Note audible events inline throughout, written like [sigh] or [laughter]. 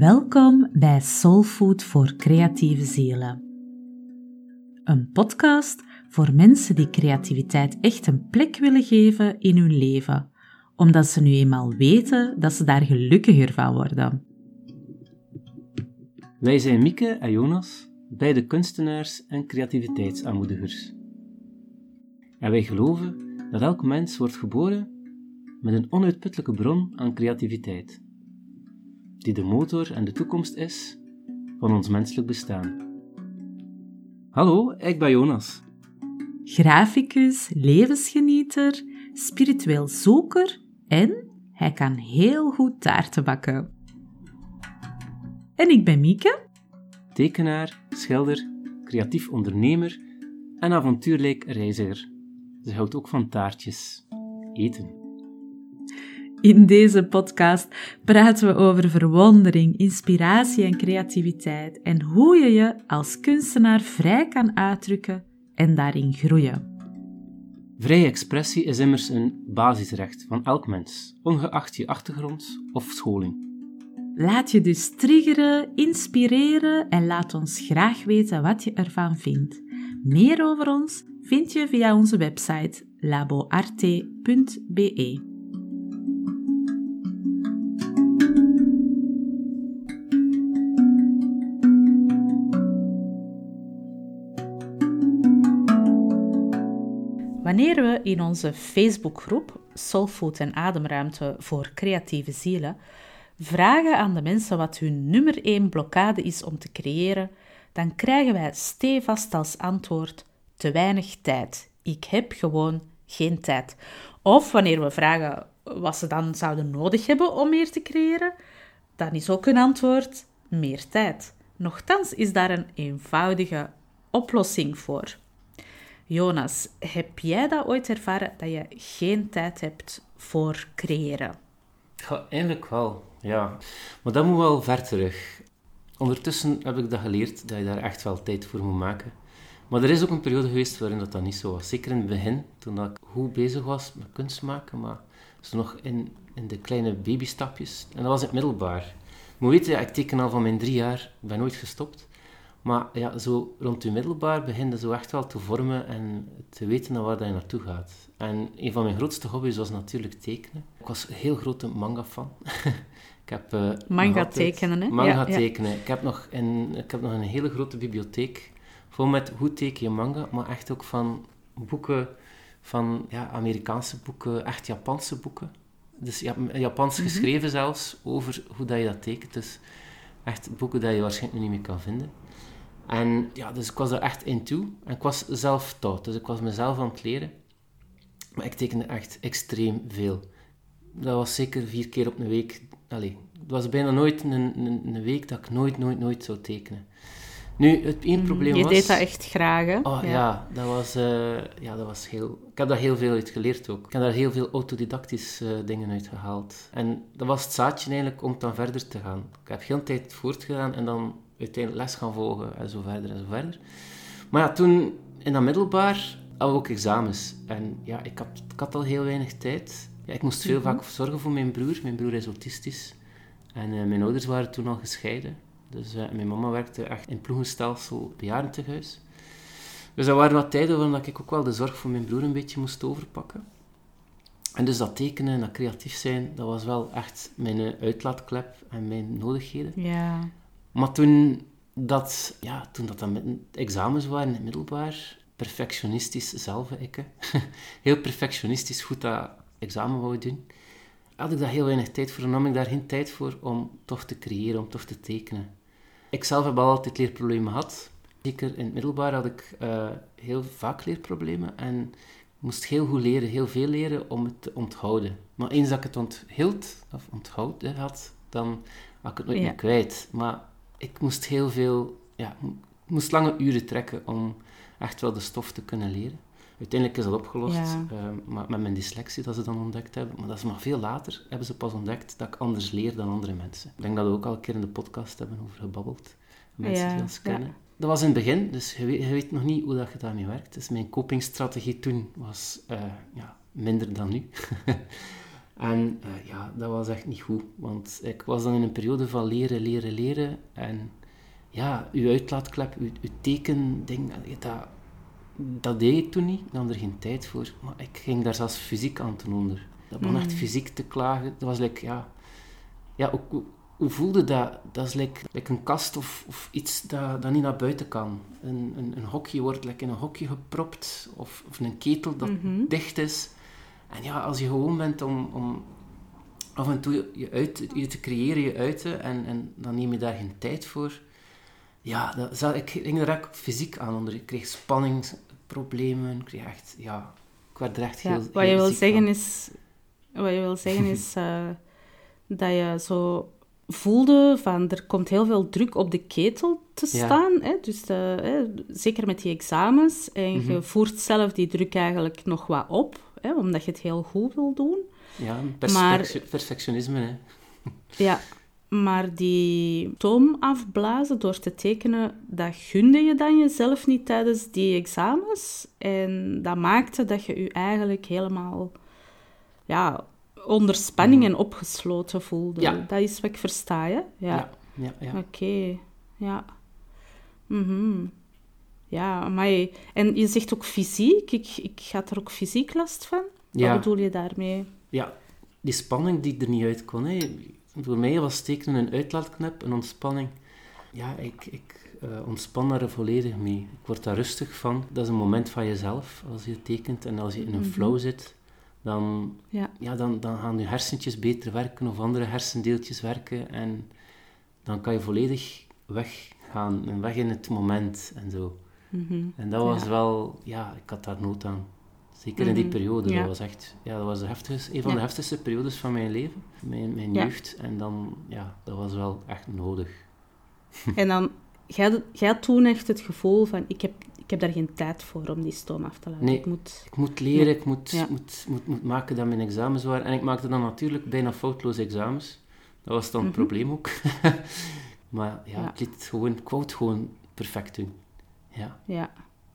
Welkom bij Soulfood voor creatieve zielen. Een podcast voor mensen die creativiteit echt een plek willen geven in hun leven, omdat ze nu eenmaal weten dat ze daar gelukkiger van worden. Wij zijn Mieke en Jonas, beide kunstenaars en creativiteitsaanmoedigers. En wij geloven dat elk mens wordt geboren met een onuitputtelijke bron aan creativiteit die de motor en de toekomst is van ons menselijk bestaan. Hallo, ik ben Jonas. Graficus, levensgenieter, spiritueel zoeker en hij kan heel goed taarten bakken. En ik ben Mieke. Tekenaar, schilder, creatief ondernemer en avontuurlijk reiziger. Ze houdt ook van taartjes. Eten. In deze podcast praten we over verwondering, inspiratie en creativiteit en hoe je je als kunstenaar vrij kan uitdrukken en daarin groeien. Vrije expressie is immers een basisrecht van elk mens, ongeacht je achtergrond of scholing. Laat je dus triggeren, inspireren en laat ons graag weten wat je ervan vindt. Meer over ons vind je via onze website laboarte.be. Wanneer we in onze Facebookgroep Soulfood en Ademruimte voor creatieve zielen vragen aan de mensen wat hun nummer 1 blokkade is om te creëren, dan krijgen wij stevast als antwoord te weinig tijd. Ik heb gewoon geen tijd. Of wanneer we vragen wat ze dan zouden nodig hebben om meer te creëren, dan is ook een antwoord meer tijd. Nochtans is daar een eenvoudige oplossing voor. Jonas, heb jij dat ooit ervaren dat je geen tijd hebt voor creëren? Ja, eigenlijk wel, ja. Maar dat moet wel ver terug. Ondertussen heb ik dat geleerd, dat je daar echt wel tijd voor moet maken. Maar er is ook een periode geweest waarin dat, dat niet zo was. Zeker in het begin, toen ik goed bezig was met kunst maken, maar zo nog in, in de kleine babystapjes. En dat was het middelbaar. Maar weet ik teken al van mijn drie jaar, ben nooit gestopt. Maar ja, zo rond je middelbaar begin je zo echt wel te vormen en te weten naar waar dat je naartoe gaat. En een van mijn grootste hobby's was natuurlijk tekenen. Ik was een heel grote manga-fan. [laughs] ik heb, uh, manga tekenen, hè? Manga ja, tekenen. Ik, heb nog een, ik heb nog een hele grote bibliotheek vol met hoe teken je manga, maar echt ook van boeken, van ja, Amerikaanse boeken, echt Japanse boeken. Dus Japans mm geschreven zelfs, over hoe dat je dat tekent. Dus echt boeken dat je waarschijnlijk niet meer kan vinden. En ja, dus ik was er echt in toe. En ik was zelf taught, dus ik was mezelf aan het leren. Maar ik tekende echt extreem veel. Dat was zeker vier keer op een week. Allee, het was bijna nooit een, een, een week dat ik nooit, nooit, nooit zou tekenen. Nu, het één probleem was... Je deed dat echt graag, hè? Oh, ja. dat was, uh, ja, dat was heel... Ik heb daar heel veel uit geleerd ook. Ik heb daar heel veel autodidactische uh, dingen uit gehaald. En dat was het zaadje eigenlijk om dan verder te gaan. Ik heb heel tijd voortgedaan en dan uiteindelijk les gaan volgen en zo verder en zo verder. Maar ja, toen in dat middelbaar hadden we ook examens. En ja, ik had, ik had al heel weinig tijd. Ja, ik moest veel mhm. vaak zorgen voor mijn broer. Mijn broer is autistisch. En uh, mijn ouders waren toen al gescheiden. Dus uh, mijn mama werkte echt in ploegenstelsel bejaardentehuis. Dus dat waren wat tijden waarin ik ook wel de zorg voor mijn broer een beetje moest overpakken. En dus dat tekenen en dat creatief zijn, dat was wel echt mijn eh, uitlaatklep en mijn nodigheden. Ja. Maar toen dat, ja, toen dat dan examens waren in het middelbaar, perfectionistisch zelf, ik, [laughs] heel perfectionistisch goed dat examen wou doen, had ik daar heel weinig tijd voor en nam ik daar geen tijd voor om toch te creëren, om toch te tekenen. Ik zelf heb altijd leerproblemen gehad. Zeker in het middelbaar had ik uh, heel vaak leerproblemen en moest heel goed leren, heel veel leren om het te onthouden. Maar eens dat ik het onthield, of onthouden had, dan had ik het nooit meer kwijt. Maar ik moest heel veel, ja, moest lange uren trekken om echt wel de stof te kunnen leren. Uiteindelijk is dat opgelost, ja. Ehm, maar met mijn dyslexie dat ze dan ontdekt hebben. Maar dat is maar veel later, hebben ze pas ontdekt dat ik anders leer dan andere mensen. Ik denk dat we ook al een keer in de podcast hebben over gebabbeld. Mensen die ons kennen. Dat was in het begin, dus je weet, je weet, nog niet hoe dat je daarmee werkt. Dus mijn copingstrategie toen was uh, ja, minder dan nu. [laughs] En uh, ja, dat was echt niet goed. Want ik was dan in een periode van leren, leren, leren. En ja, uw uitlaatklep, uw, uw tekending, dat, dat deed ik toen niet. Ik nam er geen tijd voor. Maar ik ging daar zelfs fysiek aan ten onder. Dat begon echt fysiek te klagen. Dat was like, ja... Ja, ook, hoe voelde dat? Dat is like, like een kast of, of iets dat, dat niet naar buiten kan. Een, een, een hokje wordt like in een hokje gepropt. Of, of een ketel dat dicht is. En ja, als je gewoon bent om, om af en toe je, uit, je te creëren, je uiten, en, en dan neem je daar geen tijd voor. Ja, dat, ik ging er echt fysiek aan onder. Ik kreeg spanningsproblemen. Ik kreeg echt, ja, ik werd er echt heel, wat je wil zeggen is, Wat je wil zeggen [laughs] is uh, dat je zo voelde van er komt heel veel druk op de ketel te staan. Hè? Dus de, hè, zeker met die examens. En je mhm. voert zelf die druk eigenlijk nog wat op hè, omdat je het heel goed wil doen. Ja, maar, perfectionisme. Hè. Ja, [laughs] maar die toom afblazen door te tekenen, dat gunde je dan jezelf niet tijdens die examens. En dat maakte dat je je eigenlijk helemaal ja, onder spanning en opgesloten voelde. Ja. Dat is wat ik versta, hè? Ja, ja, ja. Oké, ja. Mhm. Ja, maar en je zegt ook fysiek. Ik, ik had er ook fysiek last van. Wat bedoel je daarmee? Ja, die spanning die er niet uit kon. Hè. Voor mij was tekenen een uitlaatknep, een ontspanning. Ja, ik, ik uh, ontspan daar volledig mee. Ik word daar rustig van. Dat is een moment van jezelf als je tekent. En als je in een mhm. flow zit, dan, ja. Ja, dan, dan gaan je hersentjes beter werken of andere hersendeeltjes werken. En dan kan je volledig weggaan en weg in het moment en zo. Mhm. En dat was wel, ja, ik had daar nood aan. Zeker in die mhm. periode. Dat was echt, ja, dat was de heftigste, een van de heftigste periodes van mijn leven, mijn, mijn jeugd. En dan, ja, dat was wel echt nodig. [laughs] En dan, jij, jij had toen echt het gevoel van, ik heb, ik heb daar geen tijd voor om die stoom af te laten. Nee, ik moet, ik moet leren, ik moet, moet, moet, moet maken dat mijn examens waren. En ik maakte dan natuurlijk bijna foutloze examens. Dat was dan het mhm. probleem ook. [laughs] maar ja, Ik, liet gewoon, ik wou het gewoon perfect doen. Ja. ja.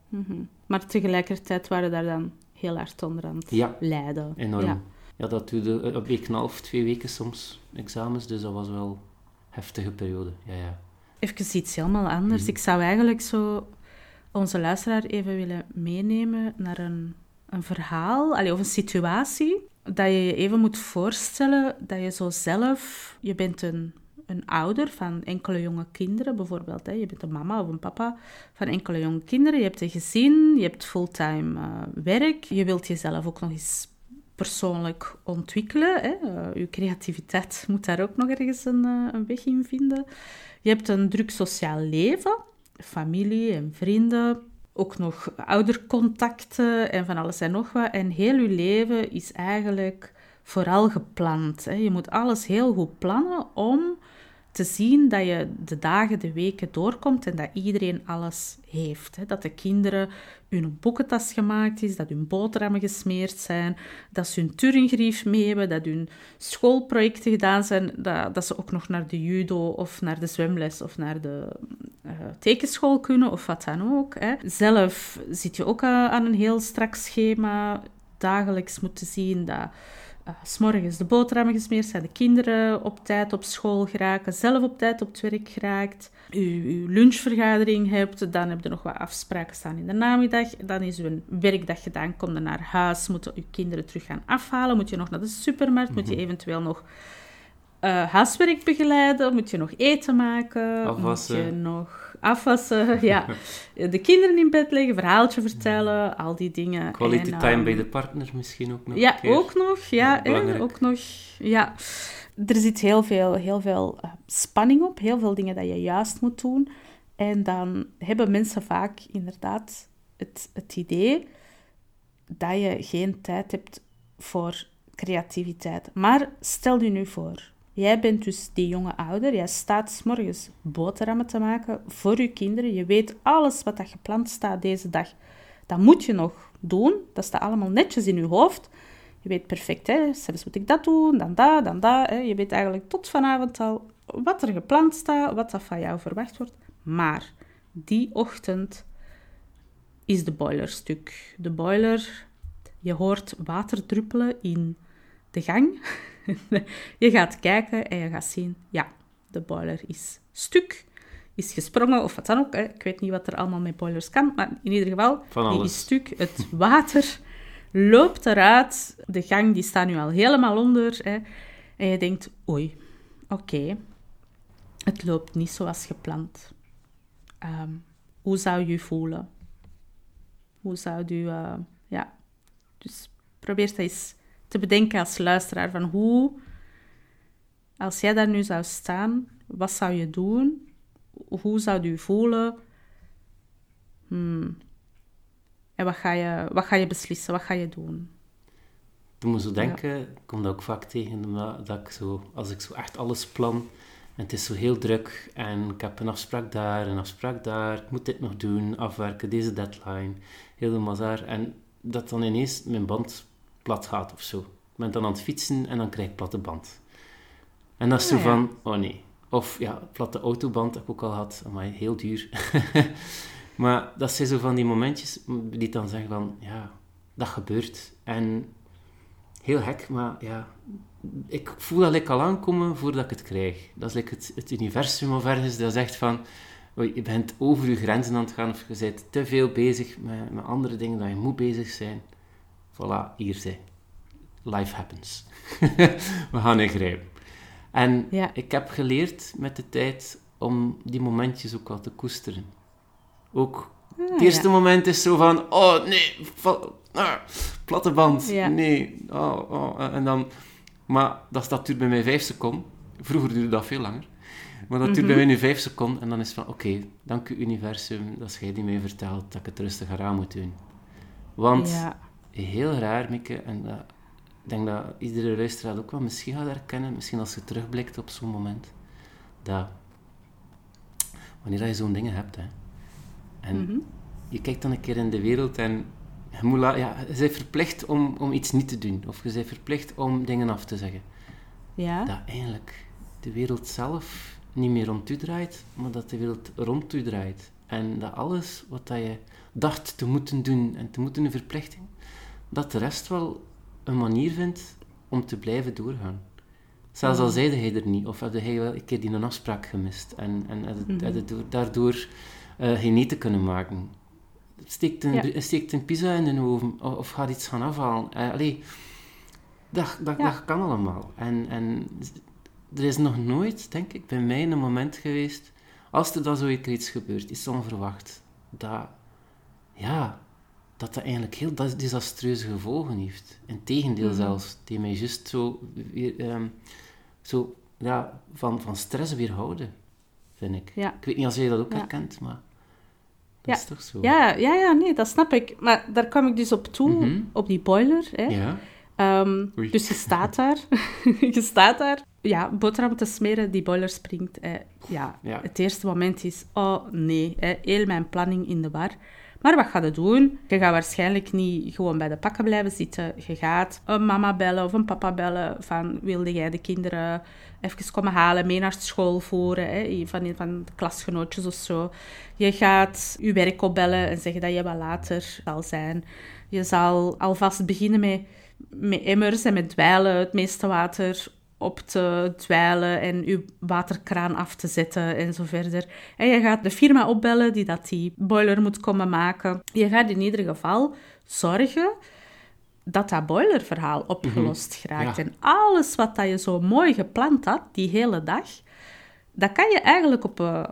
Mhm. Maar tegelijkertijd waren daar dan heel hard onder aan het ja, lijden. enorm. Ja. ja, dat duurde een week en een half, twee weken soms, examens. Dus dat was wel een heftige periode. Ja, ja. Even iets helemaal anders. Mhm. Ik zou eigenlijk zo onze luisteraar even willen meenemen naar een, een verhaal allee, of een situatie dat je je even moet voorstellen dat je zo zelf... Je bent een een ouder van enkele jonge kinderen, bijvoorbeeld. Hè. Je bent een mama of een papa van enkele jonge kinderen. Je hebt een gezin, je hebt fulltime uh, werk. Je wilt jezelf ook nog eens persoonlijk ontwikkelen. Hè. Uh, je creativiteit [laughs] moet daar ook nog ergens een, uh, een weg in vinden. Je hebt een druk sociaal leven, familie en vrienden. Ook nog oudercontacten en van alles en nog wat. En heel je leven is eigenlijk vooral gepland. Hè. Je moet alles heel goed plannen om te zien dat je de dagen, de weken doorkomt en dat iedereen alles heeft. Dat de kinderen hun boekentas gemaakt is, dat hun boterhammen gesmeerd zijn, dat ze hun turingrief mee hebben, dat hun schoolprojecten gedaan zijn, dat, dat ze ook nog naar de judo of naar de zwemles of naar de uh, tekenschool kunnen of wat dan ook. Hè. Zelf zit je ook aan een heel strak schema, dagelijks moeten zien dat uh, s morgens de boterhammen gesmeerd zijn, de kinderen op tijd op school geraken, zelf op tijd op het werk geraakt, uw, lunchvergadering hebt, dan heb je nog wat afspraken staan in de namiddag, dan is uw werkdag gedaan, kom je naar huis, moeten uw kinderen terug gaan afhalen, moet je nog naar de supermarkt, moet je mhm. eventueel nog uh, huiswerk begeleiden, moet je nog eten maken, Afwassen. moet je nog afwassen, [laughs] ja. De kinderen in bed leggen, verhaaltje vertellen, al die dingen. Quality time ehm, bij de partner misschien ook nog. Ja, ook nog. Ja, ook nog. Ja. Er zit heel veel, heel veel eh, spanning op, heel veel dingen dat je juist moet doen. En dan hebben mensen vaak inderdaad het, het idee dat je geen tijd hebt voor creativiteit. Maar stel je nu voor, Jij bent dus die jonge ouder. Jij staat s morgens boterhammen te maken voor je kinderen. Je weet alles wat dat gepland staat deze dag. Dat moet je nog doen. Dat staat allemaal netjes in je hoofd. Je weet perfect, hè. Zelfs moet ik dat doen, dan dat, dan dat. Hè. Je weet eigenlijk tot vanavond al wat er gepland staat, wat er van jou verwacht wordt. Maar die ochtend is de boiler stuk. De boiler, je hoort water druppelen in de gang. [laughs] je gaat kijken en je gaat zien, ja, de boiler is stuk, is gesprongen of wat dan ook. Hè. Ik weet niet wat er allemaal met boilers kan, maar in ieder geval, die is stuk. Het water [laughs] loopt eruit. De gang die staat nu al helemaal onder. Hè. En je denkt, oei, oké, het loopt niet zoals gepland. Ehm, hoe zou je voelen? Hoe zou je... Uh, ja, dus probeer dat eens te bedenken als luisteraar van hoe... Als jij daar nu zou staan, wat zou je doen? Hoe zou je voelen? Hmm. En wat ga, je, wat ga je beslissen? Wat ga je doen? Toen moet zo denken, ik kom dat ook vaak tegen, dat ik zo, als ik zo echt alles plan, en het is zo heel druk, en ik heb een afspraak daar, een afspraak daar, ik moet dit nog doen, afwerken, deze deadline, heel de mazar, en dat dan ineens mijn band plat gaat of zo. Ik ben dan aan het fietsen en dan krijg ik platte band. En dat is zo ah, van, oh nee. Of ja, platte autoband heb ik ook al gehad, maar heel duur. [laughs] maar dat zijn zo van die momentjes die dan zeggen van, ja, dat gebeurt. En heel gek, maar ja, ik voel dat ik al aankomen voordat ik het krijg. Dat is like het, het universum of ergens dat zegt van, je bent over je grenzen aan het gaan of je bent te veel bezig met, met andere dingen dat je moet bezig zijn. Voilà, hier zijn. Life happens. [laughs] We gaan ingrijpen. En ik heb geleerd met de tijd om die momentjes ook wel te koesteren. Ook ah, het eerste moment is zo van, oh nee, ah, platte band, nee, oh, oh, en dan, maar dat duurt bij mij vijf seconden. Vroeger duurde dat veel langer. Maar dat duurt bij mhm. mij nu vijf seconden en dan is het van, oké, dank u universum dat jij die mij vertelt dat ik het rustig aan moet doen. Want, heel raar, Mieke, en dat, ik denk dat iedere luisteraar ook wel misschien gaat herkennen, misschien als je terugblikt op zo'n moment, dat wanneer je zo'n dingen hebt, hè, en mhm. je kijkt dan een keer in de wereld en je, moet ja, je bent verplicht om, om iets niet te doen, of je bent verplicht om dingen af te zeggen. Ja. Dat eigenlijk de wereld zelf niet meer rond u draait, maar dat de wereld rond u draait. En dat alles wat dat je dacht te moeten doen en te moeten een verplichting, dat de rest wel een manier vindt om te blijven doorgaan. Zelfs al zeide hij er niet, of had hij wel een keer die een afspraak gemist en, en had, het, mhm. daardoor uh, geen eten kunnen maken. Steekt een, steekt een pizza in de oven of, of gaat iets gaan afhalen. Uh, allee, dat, dat, dat kan allemaal. En, en er is nog nooit, denk ik, bij mij een moment geweest, als er dan zoiets gebeurt, iets onverwacht, dat, ja, dat dat eigenlijk heel desastreuze gevolgen heeft. Integendeel mm zelfs, die mij juist zo, um, zo ja, van, van stress weerhouden, vind ik. Ja. Ik weet niet of jij dat ook herkent, maar dat ja. is toch zo? Ja, ja, ja, nee, dat snap ik. Maar daar kwam ik dus op toe, mhm. op die boiler. Hè. Ja. Um, dus je staat daar, [laughs] je staat daar, ja, boterham te smeren, die boiler springt. Ja, ja, het eerste moment is, oh nee, hè, heel mijn planning in de war. Maar wat ga je doen? Je gaat waarschijnlijk niet gewoon bij de pakken blijven zitten. Je gaat een mama bellen of een papa bellen van wilde jij de kinderen even komen halen, mee naar school voeren, hè, van, van de klasgenootjes of zo. Je gaat je werk opbellen en zeggen dat je wat later zal zijn. Je zal alvast beginnen met, met emmers en met dweilen, het meeste water op te dweilen en je waterkraan af te zetten en zo verder. En je gaat de firma opbellen die dat die boiler moet komen maken. Je gaat in ieder geval zorgen dat dat boilerverhaal opgelost mm geraakt. En alles wat dat je zo mooi gepland had, die hele dag, dat kan je eigenlijk op een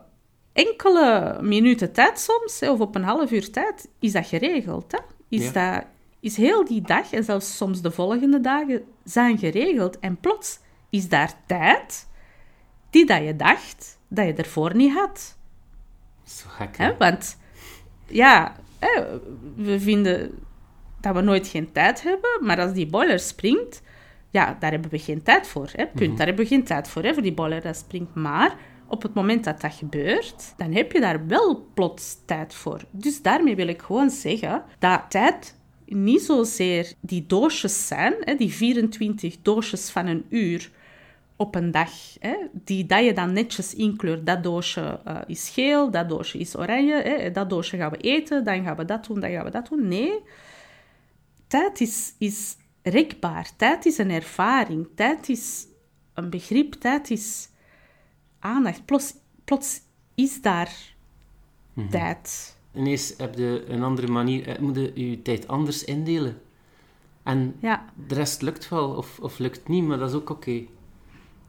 enkele minuten tijd soms, of op een half uur tijd, is dat geregeld. Hè? Is, dat, is heel die dag, en zelfs soms de volgende dagen, zijn geregeld. En plots is daar tijd die dat je dacht dat je ervoor niet had. Zo gek, hè? Want, ja, we vinden dat we nooit geen tijd hebben, maar als die boiler springt, ja, daar hebben we geen tijd voor. Hè? Punt. Mhm. Daar hebben we geen tijd voor, hè, voor die boiler dat springt. Maar op het moment dat dat gebeurt, dan heb je daar wel plots tijd voor. Dus daarmee wil ik gewoon zeggen dat tijd niet zozeer die doosjes zijn, hè, die 24 doosjes van een uur, op een dag. Hè, die dat je dan netjes inkleurt. Dat doosje uh, is geel, dat doosje is oranje. Hè, dat doosje gaan we eten, dan gaan we dat doen, dan gaan we dat doen. Nee, tijd is, is rekbaar. Tijd is een ervaring. Tijd is een begrip. Tijd is aandacht. Plots, plots is daar Mhm. tijd. Ineens heb je een andere manier, eh, moet je je tijd anders indelen. En Ja, de rest lukt wel, of, of lukt niet, maar dat is ook oké.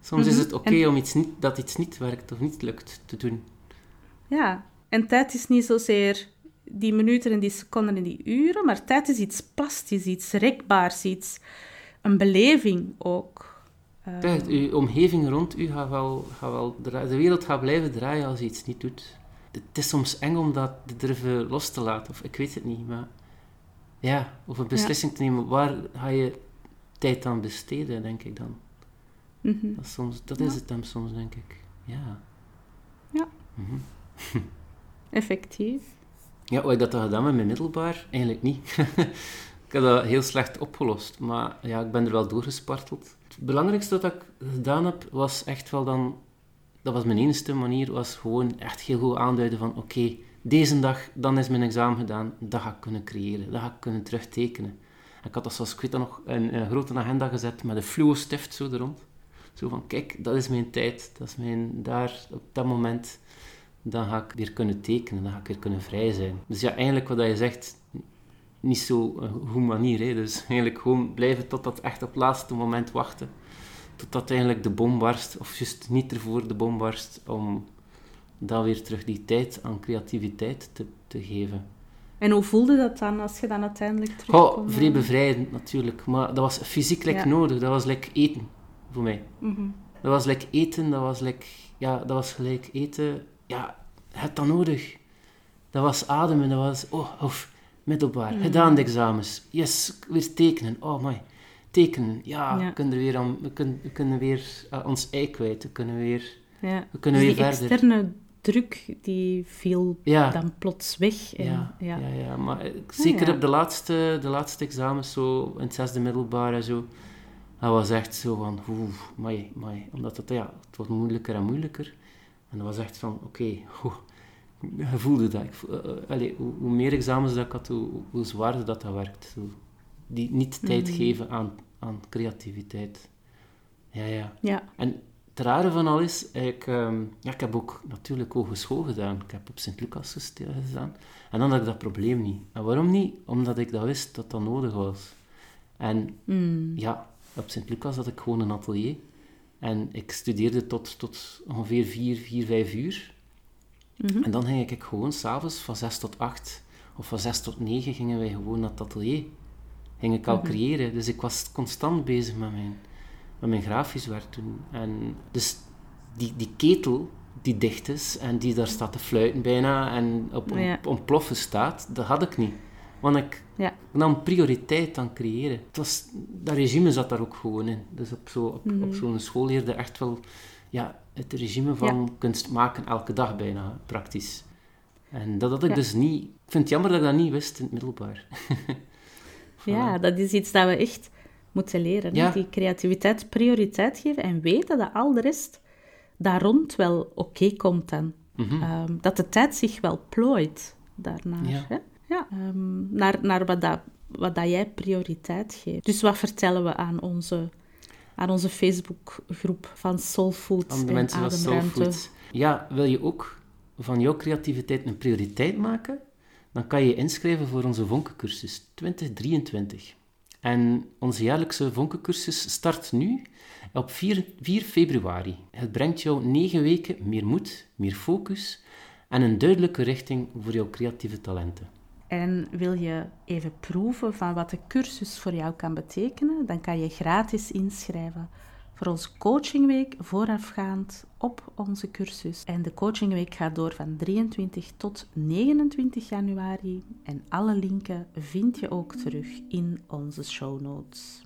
Soms is Mhm. het oké om iets niet, dat iets niet werkt of niet lukt te doen. ja. En tijd is niet zozeer die minuten en die seconden en die uren, maar tijd is iets plastisch, iets rekbaars, iets... Een beleving ook. Eh, Kijk, uw omgeving rond u gaat wel, gaat wel draaien. De wereld gaat blijven draaien als je iets niet doet. Het is soms eng om dat te durven los te laten, of ik weet het niet, maar... Ja, of een beslissing te nemen, waar ga je tijd aan besteden, denk ik dan. Mhm. Dat, is soms, dat Ja. is het dan soms, denk ik. Ja. Ja. Mhm. [laughs] Effectief. Ja, hoe ik dat gedaan met mijn middelbaar? Eigenlijk niet. [laughs] ik heb dat heel slecht opgelost, maar ja, ik ben er wel doorgesparteld. Het belangrijkste wat ik gedaan heb, was echt wel dan... Dat was mijn enige manier, was gewoon echt heel goed aanduiden van oké, deze dag, dan is mijn examen gedaan, dat ga ik kunnen creëren, dat ga ik kunnen terugtekenen. En ik had dat zoals, ik weet dat nog, in een grote agenda gezet met een fluo stift zo er rond. Zo van, kijk, dat is mijn tijd, dat is mijn, daar, op dat moment dan ga ik weer kunnen tekenen, dan ga ik weer kunnen vrij zijn. Dus ja, eigenlijk wat je zegt, niet zo een goede manier. Hè? Dus eigenlijk gewoon blijven tot dat echt op het laatste moment wachten. Totdat eigenlijk de bom barst, of juist niet ervoor de bom barst, om dan weer terug die tijd aan creativiteit te, te geven. En hoe voelde dat dan als je dan uiteindelijk terugkwam? Goh, vrij bevrijdend natuurlijk, maar dat was fysiek like Ja. nodig, dat was like eten voor mij. Mhm. Dat was like eten, dat was like, ja, dat was gelijk eten. Ja, het dan nodig. Dat was ademen, dat was, oh, of, middelbaar, Mhm. gedaan de examens. Yes, weer tekenen, oh my. Tekenen, ja, Ja. we kunnen weer, aan, we kunnen, we kunnen weer eh, ons ei kwijt, we kunnen weer, Ja. we kunnen dus weer die verder. externe druk die viel Ja. dan plots weg. En, Ja, ja. ja. Maar eh, zeker ja. op de laatste, de laatste examens, zo in het zesde middelbaar en zo, dat was echt zo van, oeh, mai, mai. Omdat het, ja, het wordt moeilijker en moeilijker. En dat was echt van, oké, je voelde dat. Ik, eh, eh, allee, hoe, hoe meer examens dat ik had, hoe, hoe zwaarder dat dat werkt. Zo. Die niet tijd Mhm. geven aan, aan creativiteit. Ja, ja. Ja. En het rare van al is, ik, ehm, ja, ik heb ook natuurlijk hogeschool gedaan. Ik heb op Sint-Lucas gedaan. En dan had ik dat probleem niet. En waarom niet? Omdat ik dat wist dat dat nodig was. En Mm. ja, op Sint-Lucas had ik gewoon een atelier. En ik studeerde tot, tot ongeveer 4, 4, 5 uur. Mhm. En dan ging ik gewoon s'avonds van 6 tot 8 of van 6 tot 9 gingen wij gewoon naar het atelier. Ging ik al Mhm. creëren. Dus ik was constant bezig met mijn, met mijn grafisch werk toen. En dus die, die ketel die dicht is en die daar staat te fluiten bijna en op, op Ja. ontploffen staat, dat had ik niet. Want ik Ja. nam prioriteit aan creëren. Het was, dat regime zat daar ook gewoon in. Dus op, zo, op, Mhm. op zo'n school leerde echt wel ja, het regime van kunst maken elke dag bijna, praktisch. En dat had ik Ja. dus niet... Ik vind het jammer dat ik dat niet wist in het middelbaar. [laughs] Voilà. ja, dat is iets dat we echt moeten leren. Ja. Die creativiteit prioriteit geven en weten dat al de rest daar rond wel oké komt dan. Mhm. Ehm, dat de tijd zich wel plooit daarnaar. Ja. Hè? Ja, ehm, naar, naar wat, dat, wat dat jij prioriteit geeft. Dus wat vertellen we aan onze, aan onze Facebookgroep van Soulfood Aan de en mensen van Ademruimte? Soulfood. Ja, wil je ook van jouw creativiteit een prioriteit maken? Dan kan je je inschrijven voor onze Vonkencursus 2023. En onze jaarlijkse Vonkencursus start nu op 4, 4 februari. Het brengt jou 9 weken meer moed, meer focus en een duidelijke richting voor jouw creatieve talenten. En wil je even proeven van wat de cursus voor jou kan betekenen, dan kan je gratis inschrijven voor onze coachingweek voorafgaand op onze cursus. En de coachingweek gaat door van 23 tot 29 januari. En alle linken vind je ook terug in onze show notes.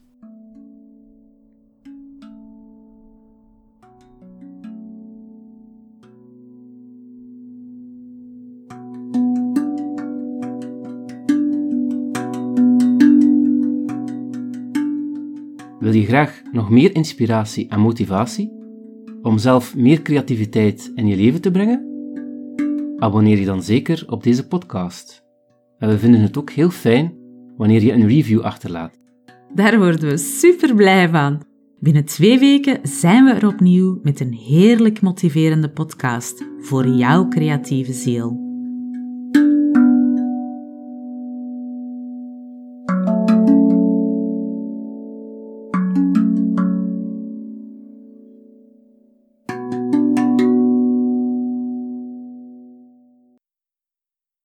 Wil je graag nog meer inspiratie en motivatie om zelf meer creativiteit in je leven te brengen? Abonneer je dan zeker op deze podcast. En we vinden het ook heel fijn wanneer je een review achterlaat. Daar worden we super blij van. Binnen twee weken zijn we er opnieuw met een heerlijk motiverende podcast voor jouw creatieve ziel.